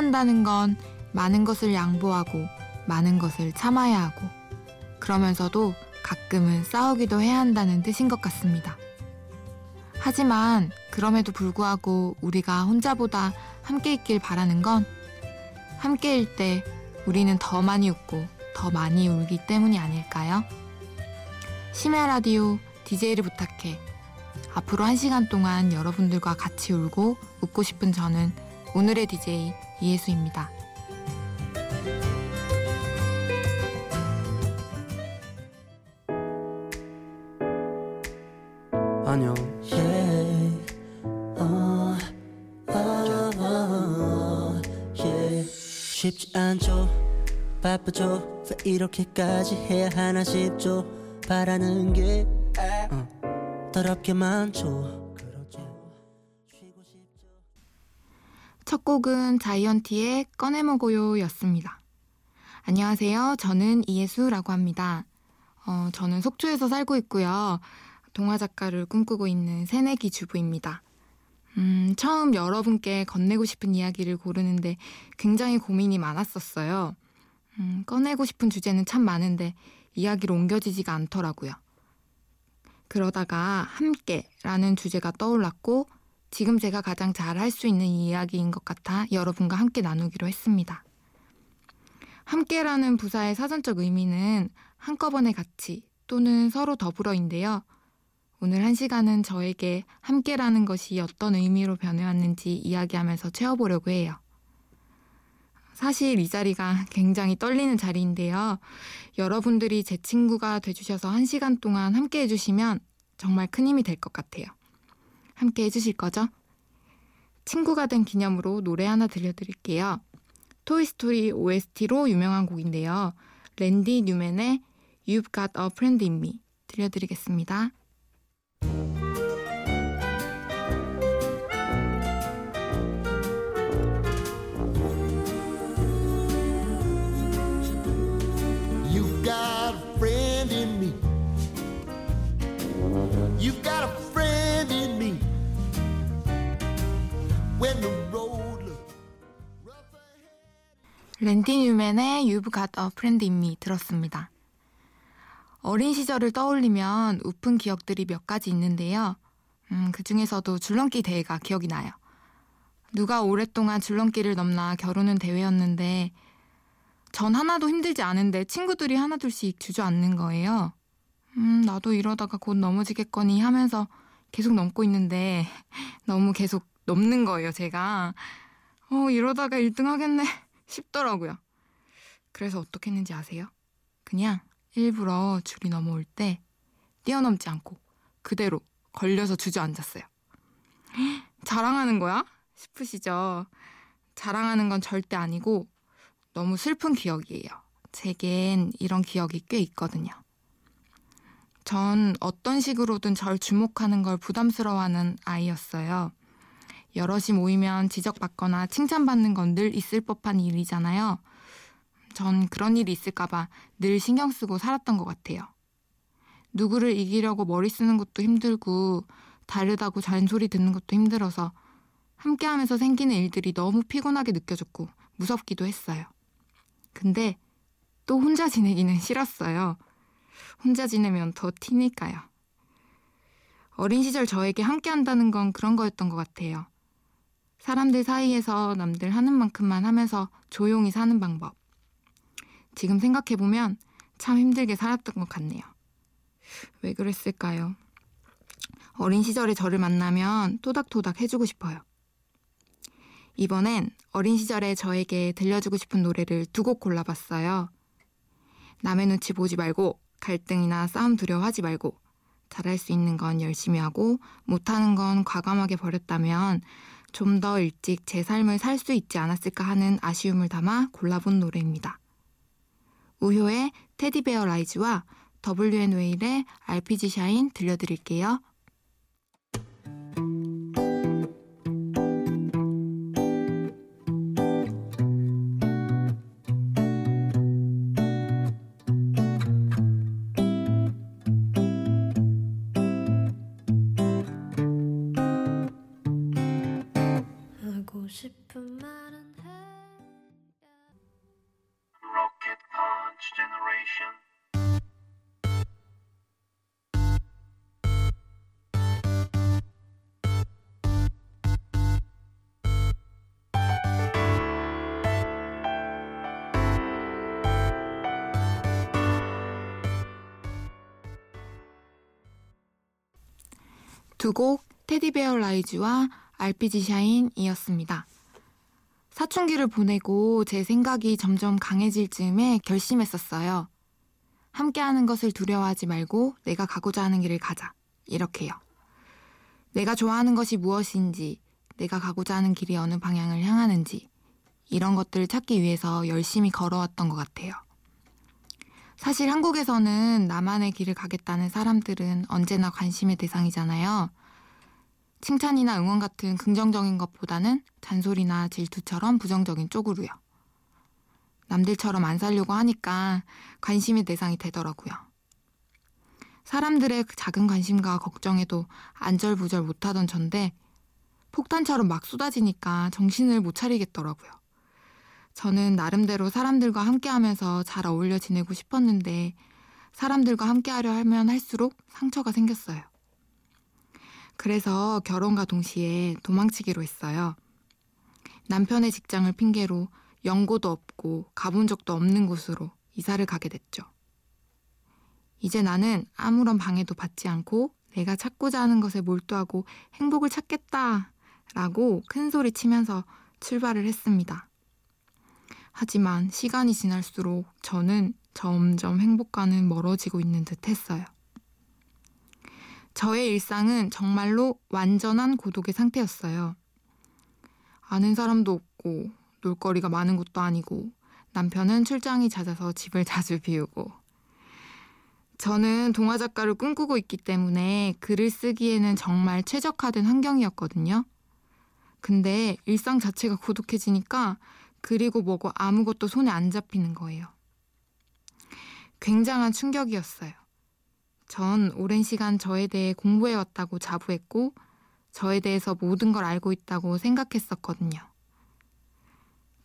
한다는 건 많은 것을 양보하고 많은 것을 참아야 하고 그러면서도 가끔은 싸우기도 해야 한다는 뜻인 것 같습니다. 하지만 그럼에도 불구하고 우리가 혼자보다 함께 있길 바라는 건 함께일 때 우리는 더 많이 웃고 더 많이 울기 때문이 아닐까요? 심야 라디오 DJ를 부탁해. 앞으로 한 시간 동안 여러분들과 같이 울고 웃고 싶은 저는 오늘의 DJ 이예수입니다. 안녕. Yeah. yeah. 쉽지 않죠 바쁘죠 왜 이렇게까지 해야 하나 싶죠 바라는 게 어, 더럽게 많죠 첫 곡은 자이언티의 꺼내먹어요 였습니다. 안녕하세요. 저는 이예수라고 합니다. 어, 저는 속초에서 살고 있고요. 동화 작가를 꿈꾸고 있는 새내기 주부입니다. 음, 처음 여러분께 건네고 싶은 이야기를 고르는데 굉장히 고민이 많았었어요. 음, 꺼내고 싶은 주제는 참 많은데 이야기로 옮겨지지가 않더라고요. 그러다가 함께라는 주제가 떠올랐고 지금 제가 가장 잘 할 수 있는 이야기인 것 같아 여러분과 함께 나누기로 했습니다. 함께라는 부사의 사전적 의미는 한꺼번에 같이 또는 서로 더불어인데요. 오늘 한 시간은 저에게 함께라는 것이 어떤 의미로 변해왔는지 이야기하면서 채워보려고 해요. 사실 이 자리가 굉장히 떨리는 자리인데요. 여러분들이 제 친구가 돼주셔서 한 시간 동안 함께 해주시면 정말 큰 힘이 될 것 같아요. 함께 해주실 거죠? 친구가 된 기념으로 노래 하나 들려드릴게요. 토이스토리 OST로 유명한 곡인데요. 랜디 뉴맨의 You've Got a Friend in Me 들려드리겠습니다. 랜디 뉴맨의 You've Got a Friend in Me 들었습니다. 어린 시절을 떠올리면 우픈 기억들이 몇 가지 있는데요. 음, 그 중에서도 줄넘기 대회가 기억이 나요. 누가 오랫동안 줄넘기를 넘나 결혼은 대회였는데 전 하나도 힘들지 않은데 친구들이 하나둘씩 주저앉는 거예요. 음, 나도 이러다가 곧 넘어지겠거니 하면서 계속 넘고 있는데 너무 계속 넘는 거예요, 제가. 어, 이러다가 1등 하겠네 싶더라고요. 그래서 어떻게 했는지 아세요? 그냥 일부러 줄이 넘어올 때 뛰어넘지 않고 그대로 걸려서 주저앉았어요. 자랑하는 거야? 싶으시죠? 자랑하는 건 절대 아니고 너무 슬픈 기억이에요. 제겐 이런 기억이 꽤 있거든요. 전 어떤 식으로든 절 주목하는 걸 부담스러워하는 아이였어요. 여럿이 모이면 지적받거나 칭찬받는 건 늘 있을 법한 일이잖아요. 전 그런 일이 있을까봐 늘 신경 쓰고 살았던 것 같아요. 누구를 이기려고 머리 쓰는 것도 힘들고 다르다고 잔소리 듣는 것도 힘들어서 함께 하면서 생기는 일들이 너무 피곤하게 느껴졌고 무섭기도 했어요. 근데 또 혼자 지내기는 싫었어요. 혼자 지내면 더 티니까요. 어린 시절 저에게 함께 한다는 건 그런 거였던 것 같아요. 사람들 사이에서 남들 하는 만큼만 하면서 조용히 사는 방법. 지금 생각해보면 참 힘들게 살았던 것 같네요. 왜 그랬을까요? 어린 시절에 저를 만나면 토닥토닥 해주고 싶어요. 이번엔 어린 시절에 저에게 들려주고 싶은 노래를 두 곡 골라봤어요. 남의 눈치 보지 말고 갈등이나 싸움 두려워하지 말고 잘할 수 있는 건 열심히 하고 못하는 건 과감하게 버렸다면 좀 더 일찍 제 삶을 살 수 있지 않았을까 하는 아쉬움을 담아 골라본 노래입니다. 우효의 테디베어 라이즈와 WN 웨일의 RPG 샤인 들려드릴게요. 두곡 테디베어 라이즈와 알피지 샤인이었습니다. 사춘기를 보내고 제 생각이 점점 강해질 즈음에 결심했었어요. 함께하는 것을 두려워하지 말고 내가 가고자 하는 길을 가자. 이렇게요. 내가 좋아하는 것이 무엇인지, 내가 가고자 하는 길이 어느 방향을 향하는지, 이런 것들을 찾기 위해서 열심히 걸어왔던 것 같아요. 사실 한국에서는 나만의 길을 가겠다는 사람들은 언제나 관심의 대상이잖아요. 칭찬이나 응원 같은 긍정적인 것보다는 잔소리나 질투처럼 부정적인 쪽으로요. 남들처럼 안 살려고 하니까 관심의 대상이 되더라고요. 사람들의 작은 관심과 걱정에도 안절부절 못하던 전데 폭탄처럼 막 쏟아지니까 정신을 못 차리겠더라고요. 저는 나름대로 사람들과 함께 하면서 잘 어울려 지내고 싶었는데 사람들과 함께 하려 하면 할수록 상처가 생겼어요. 그래서 결혼과 동시에 도망치기로 했어요. 남편의 직장을 핑계로 연고도 없고 가본 적도 없는 곳으로 이사를 가게 됐죠. 이제 나는 아무런 방해도 받지 않고 내가 찾고자 하는 것에 몰두하고 행복을 찾겠다 라고 큰 소리 치면서 출발을 했습니다. 하지만 시간이 지날수록 저는 점점 행복과는 멀어지고 있는 듯 했어요. 저의 일상은 정말로 완전한 고독의 상태였어요. 아는 사람도 없고 놀거리가 많은 곳도 아니고 남편은 출장이 잦아서 집을 자주 비우고 저는 동화 작가를 꿈꾸고 있기 때문에 글을 쓰기에는 정말 최적화된 환경이었거든요. 근데 일상 자체가 고독해지니까 그리고 뭐고 아무것도 손에 안 잡히는 거예요. 굉장한 충격이었어요. 전 오랜 시간 저에 대해 공부해왔다고 자부했고, 저에 대해서 모든 걸 알고 있다고 생각했었거든요.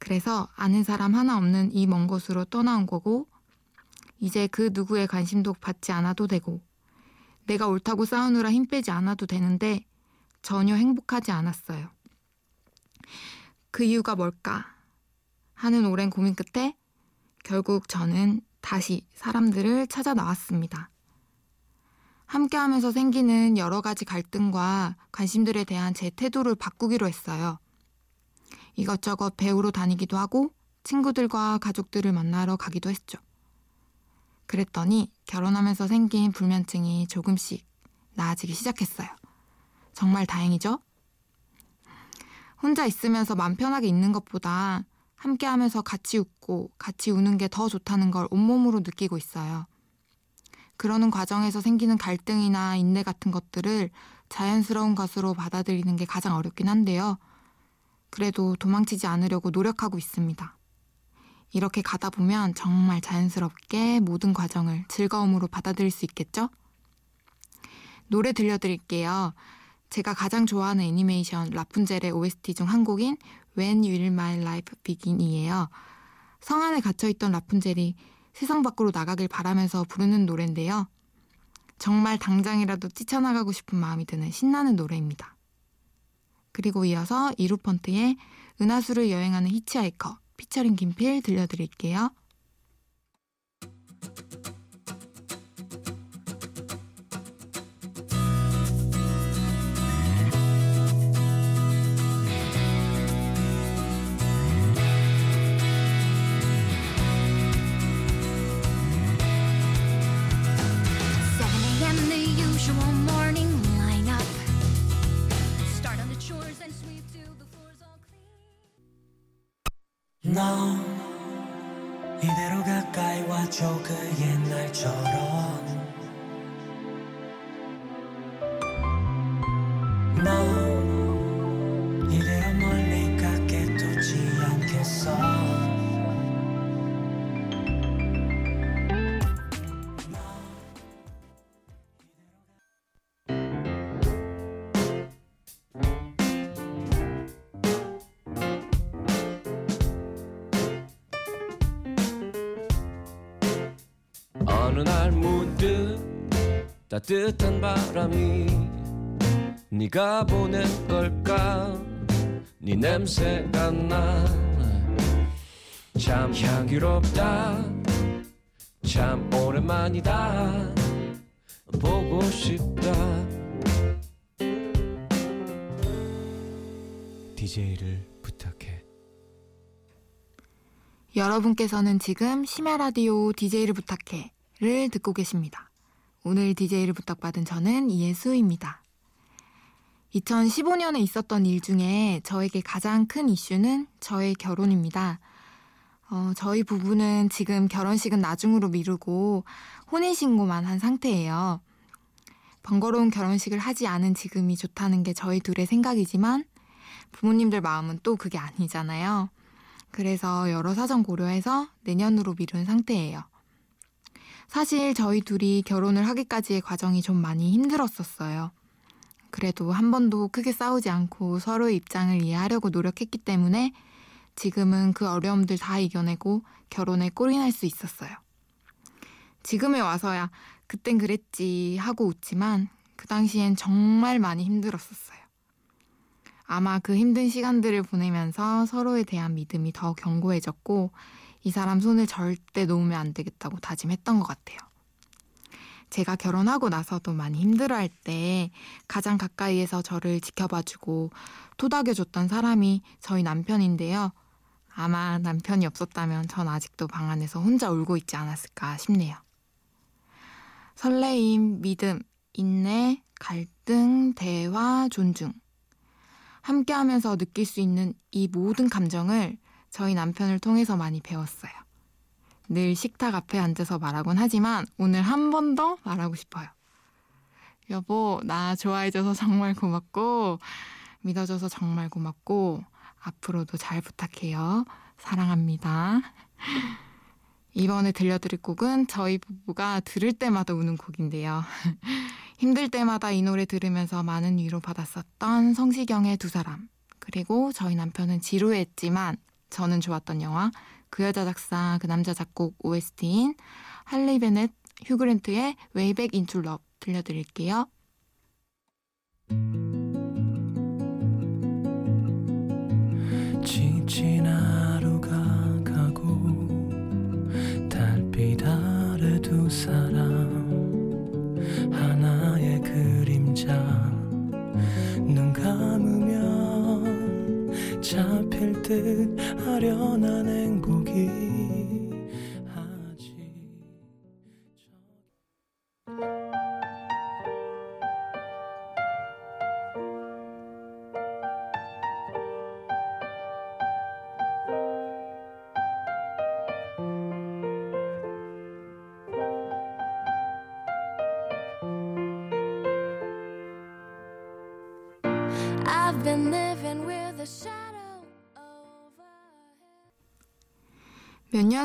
그래서 아는 사람 하나 없는 이 먼 곳으로 떠나온 거고, 이제 그 누구의 관심도 받지 않아도 되고, 내가 옳다고 싸우느라 힘 빼지 않아도 되는데, 전혀 행복하지 않았어요. 그 이유가 뭘까? 하는 오랜 고민 끝에 결국 저는 다시 사람들을 찾아 나왔습니다. 함께 하면서 생기는 여러 가지 갈등과 관심들에 대한 제 태도를 바꾸기로 했어요. 이것저것 배우러 다니기도 하고 친구들과 가족들을 만나러 가기도 했죠. 그랬더니 결혼하면서 생긴 불면증이 조금씩 나아지기 시작했어요. 정말 다행이죠? 혼자 있으면서 맘 편하게 있는 것보다 함께 하면서 같이 웃고 같이 우는 게 더 좋다는 걸 온몸으로 느끼고 있어요. 그러는 과정에서 생기는 갈등이나 인내 같은 것들을 자연스러운 것으로 받아들이는 게 가장 어렵긴 한데요. 그래도 도망치지 않으려고 노력하고 있습니다. 이렇게 가다 보면 정말 자연스럽게 모든 과정을 즐거움으로 받아들일 수 있겠죠? 노래 들려드릴게요. 제가 가장 좋아하는 애니메이션 라푼젤의 OST 중 한 곡인 When Will My Life Begin이에요. 성 안에 갇혀있던 라푼젤이 세상 밖으로 나가길 바라면서 부르는 노래인데요. 정말 당장이라도 뛰쳐나가고 싶은 마음이 드는 신나는 노래입니다. 그리고 이어서 이루펀트의 은하수를 여행하는 히치하이커 피처링 김필 들려드릴게요. 어. 어느 날 문득 따뜻한 바람이 네가 보낸 걸까 네 냄새가 나 참 향기롭다 참 오랜만이다 보고 싶다 DJ를 부탁해. 여러분께서는 지금 심야 라디오 DJ를 부탁해를 듣고 계십니다. 오늘 DJ를 부탁받은 저는 이예수입니다. 2015년에 있었던 일 중에 저에게 가장 큰 이슈는 저의 결혼입니다. 어, 저희 부부는 지금 결혼식은 나중으로 미루고 혼인신고만 한 상태예요. 번거로운 결혼식을 하지 않은 지금이 좋다는 게 저희 둘의 생각이지만 부모님들 마음은 또 그게 아니잖아요. 그래서 여러 사정 고려해서 내년으로 미룬 상태예요. 사실 저희 둘이 결혼을 하기까지의 과정이 좀 많이 힘들었었어요. 그래도 한 번도 크게 싸우지 않고 서로의 입장을 이해하려고 노력했기 때문에 지금은 그 어려움들 다 이겨내고 결혼에 날수 있었어요. 지금에 와서야 그땐 그랬지 하고 웃지만 그 당시엔 정말 많이 힘들었었어요. 아마 그 힘든 시간들을 보내면서 서로에 대한 믿음이 더 견고해졌고 이 사람 손을 절대 놓으면 안 되겠다고 다짐했던 것 같아요. 제가 결혼하고 나서도 많이 힘들어할 때 가장 가까이에서 저를 지켜봐주고 토닥여줬던 사람이 저희 남편인데요. 아마 남편이 없었다면 전 아직도 방 안에서 혼자 울고 있지 않았을까 싶네요. 설레임, 믿음, 인내, 갈등, 대화, 존중. 함께 하면서 느낄 수 있는 이 모든 감정을 저희 남편을 통해서 많이 배웠어요. 늘 식탁 앞에 앉아서 말하곤 하지만 오늘 한 번 더 말하고 싶어요. 여보, 나 좋아해줘서 정말 고맙고, 믿어줘서 정말 고맙고, 앞으로도 잘 부탁해요. 사랑합니다. 이번에 들려드릴 곡은 저희 부부가 들을 때마다 우는 곡인데요. 힘들 때마다 이 노래 들으면서 많은 위로 받았었던 성시경의 두 사람. 그리고 저희 남편은 지루했지만 저는 좋았던 영화 그 여자 작사 그 남자 작곡 OST인 할리 베넷 휴그랜트의 Way Back 들려드릴게요. 지친 하루가 가고 달빛 아래 두 사람 하나의 그림자 눈 감으면 잡힐 듯 아련한 행복 이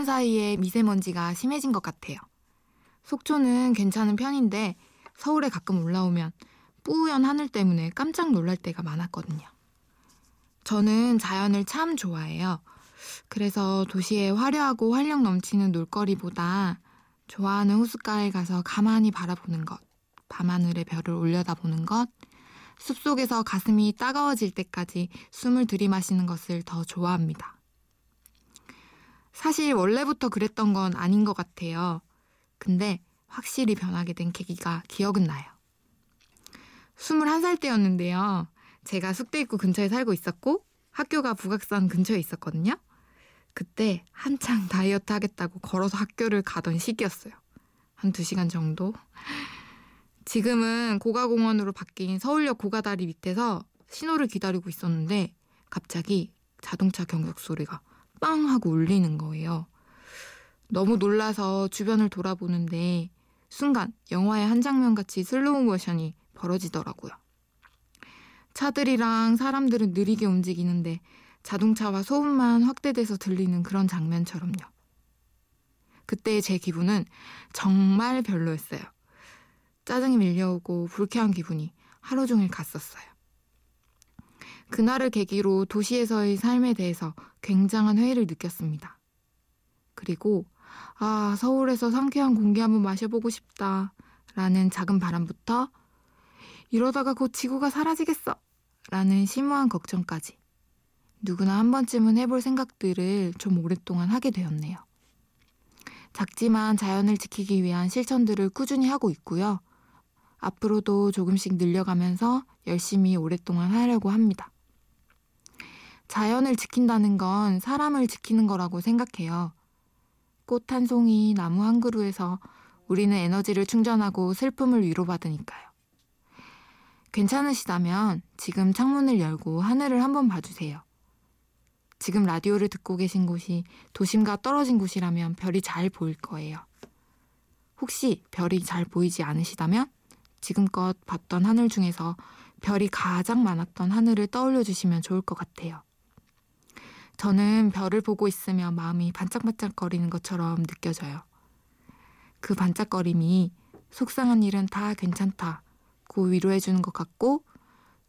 사이에 미세먼지가 심해진 것 같아요. 속초는 괜찮은 편인데 서울에 가끔 올라오면 뿌연 하늘 때문에 깜짝 놀랄 때가 많았거든요. 저는 자연을 참 좋아해요. 그래서 도시의 화려하고 활력 넘치는 놀거리보다 좋아하는 호숫가에 가서 가만히 바라보는 것, 밤하늘의 별을 올려다보는 것, 숲속에서 가슴이 따가워질 때까지 숨을 들이마시는 것을 더 좋아합니다. 사실 원래부터 그랬던 건 아닌 것 같아요. 근데 확실히 변하게 된 계기가 기억은 나요. 21살 때였는데요. 제가 숙대 입구 근처에 살고 있었고 학교가 북악산 근처에 있었거든요. 그때 한창 다이어트 하겠다고 걸어서 학교를 가던 시기였어요. 한 2시간 정도. 지금은 고가공원으로 바뀐 서울역 고가다리 밑에서 신호를 기다리고 있었는데 갑자기 자동차 경적 소리가 빵 하고 울리는 거예요. 너무 놀라서 주변을 돌아보는데 순간 영화의 한 장면 같이 슬로우 모션이 벌어지더라고요. 차들이랑 사람들은 느리게 움직이는데 자동차와 소음만 확대돼서 들리는 그런 장면처럼요. 그때의 제 기분은 정말 별로였어요. 짜증이 밀려오고 불쾌한 기분이 하루 종일 갔었어요. 그날을 계기로 도시에서의 삶에 대해서 굉장한 회의를 느꼈습니다. 그리고 아, 서울에서 상쾌한 공기 한번 마셔보고 싶다. 라는 작은 바람부터 이러다가 곧 지구가 사라지겠어. 라는 심오한 걱정까지. 누구나 한 번쯤은 해볼 생각들을 좀 오랫동안 하게 되었네요. 작지만 자연을 지키기 위한 실천들을 꾸준히 하고 있고요. 앞으로도 조금씩 늘려가면서 열심히 오랫동안 하려고 합니다. 자연을 지킨다는 건 사람을 지키는 거라고 생각해요. 꽃 한 송이, 나무 한 그루에서 우리는 에너지를 충전하고 슬픔을 위로받으니까요. 괜찮으시다면 지금 창문을 열고 하늘을 한번 봐주세요. 지금 라디오를 듣고 계신 곳이 도심과 떨어진 곳이라면 별이 잘 보일 거예요. 혹시 별이 잘 보이지 않으시다면 지금껏 봤던 하늘 중에서 별이 가장 많았던 하늘을 떠올려 주시면 좋을 것 같아요. 저는 별을 보고 있으면 마음이 반짝반짝거리는 것처럼 느껴져요. 그 반짝거림이 속상한 일은 다 괜찮다고 위로해주는 것 같고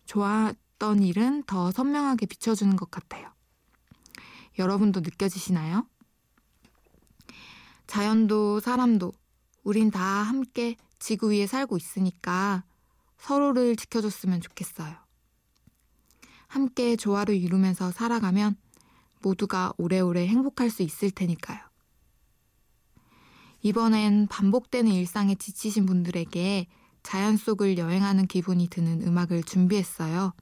좋았던 일은 더 선명하게 비춰주는 것 같아요. 여러분도 느껴지시나요? 자연도 사람도 우린 다 함께 지구 위에 살고 있으니까 서로를 지켜줬으면 좋겠어요. 함께 조화를 이루면서 살아가면 모두가 오래오래 행복할 수 있을 테니까요. 이번엔 반복되는 일상에 지치신 분들에게 자연 속을 여행하는 기분이 드는 음악을 준비했어요.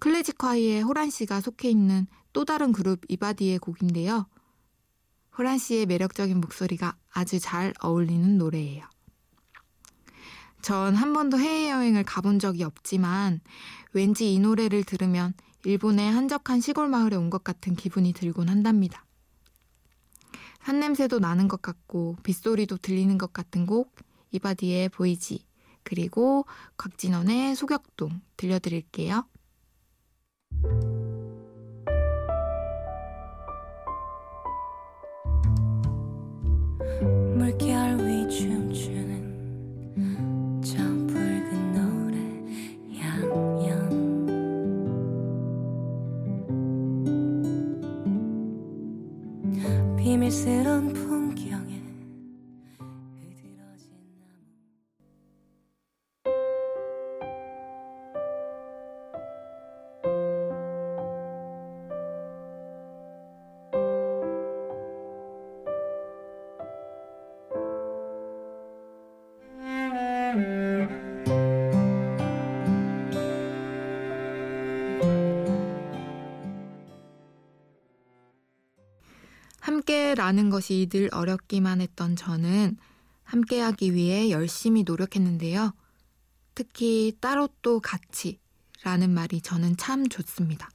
클래식화이의 호란 씨가 속해 있는 또 다른 그룹 이바디의 곡인데요. 호란 씨의 매력적인 목소리가 아주 잘 어울리는 노래예요. 전 한 번도 해외여행을 가본 적이 없지만 왠지 이 노래를 들으면 일본의 한적한 시골 마을에 온 것 같은 기분이 들곤 한답니다. 산냄새도 나는 것 같고 빗소리도 들리는 것 같은 곡 이바디의 보이지 그리고 곽진원의 소격동 들려드릴게요. 물결 위 춤추는 비밀스런 함께라는 것이 늘 어렵기만 했던 저는 함께하기 위해 열심히 노력했는데요. 특히 따로 또 같이 라는 말이 저는 참 좋습니다.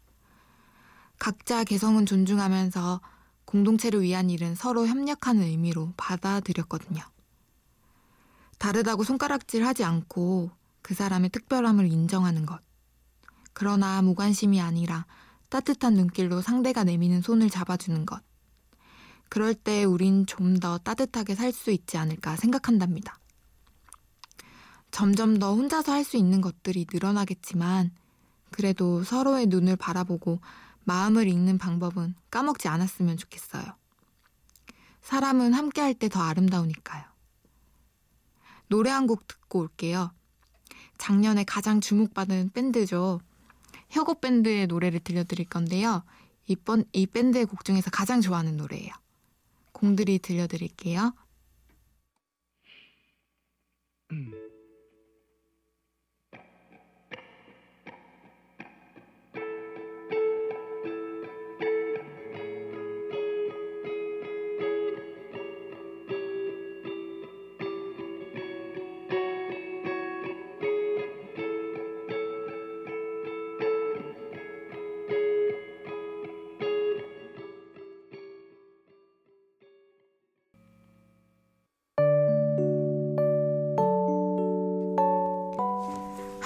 각자 개성은 존중하면서 공동체를 위한 일은 서로 협력하는 의미로 받아들였거든요. 다르다고 손가락질 하지 않고 그 사람의 특별함을 인정하는 것. 그러나 무관심이 아니라 따뜻한 눈길로 상대가 내미는 손을 잡아주는 것. 그럴 때 우린 좀 더 따뜻하게 살 수 있지 않을까 생각한답니다. 점점 더 혼자서 할 수 있는 것들이 늘어나겠지만 그래도 서로의 눈을 바라보고 마음을 읽는 방법은 까먹지 않았으면 좋겠어요. 사람은 함께 할 때 더 아름다우니까요. 노래 한 곡 듣고 올게요. 작년에 가장 주목받은 밴드죠. 혁오 밴드의 노래를 들려드릴 건데요. 이번 이 밴드의 곡 중에서 가장 좋아하는 노래예요. 공들이 들려드릴게요.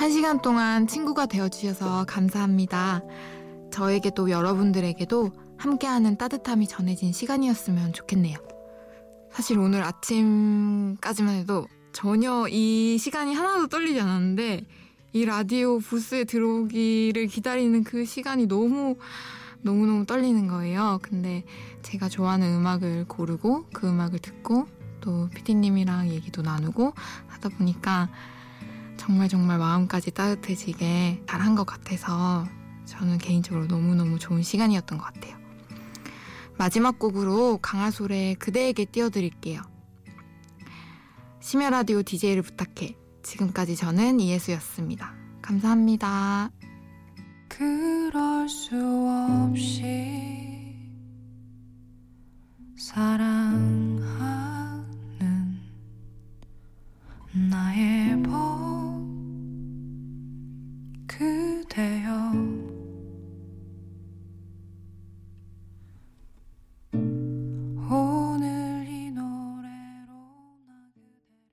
한 시간 동안 친구가 되어주셔서 감사합니다. 저에게도 여러분들에게도 함께하는 따뜻함이 전해진 시간이었으면 좋겠네요. 사실 오늘 아침까지만 해도 전혀 이 시간이 하나도 떨리지 않았는데 이 라디오 부스에 들어오기를 기다리는 그 시간이 너무 너무너무 떨리는 거예요. 근데 제가 좋아하는 음악을 고르고 그 음악을 듣고 또 피디님이랑 얘기도 나누고 하다 보니까 정말 정말 마음까지 따뜻해지게 잘한 것 같아서 저는 개인적으로 너무너무 좋은 시간이었던 것 같아요. 마지막 곡으로 강하솔의 그대에게 띄워드릴게요. 심야라디오 DJ를 부탁해. 지금까지 저는 이예수였습니다. 감사합니다. 그럴 수 없이 사랑하는 나의 법 그대여.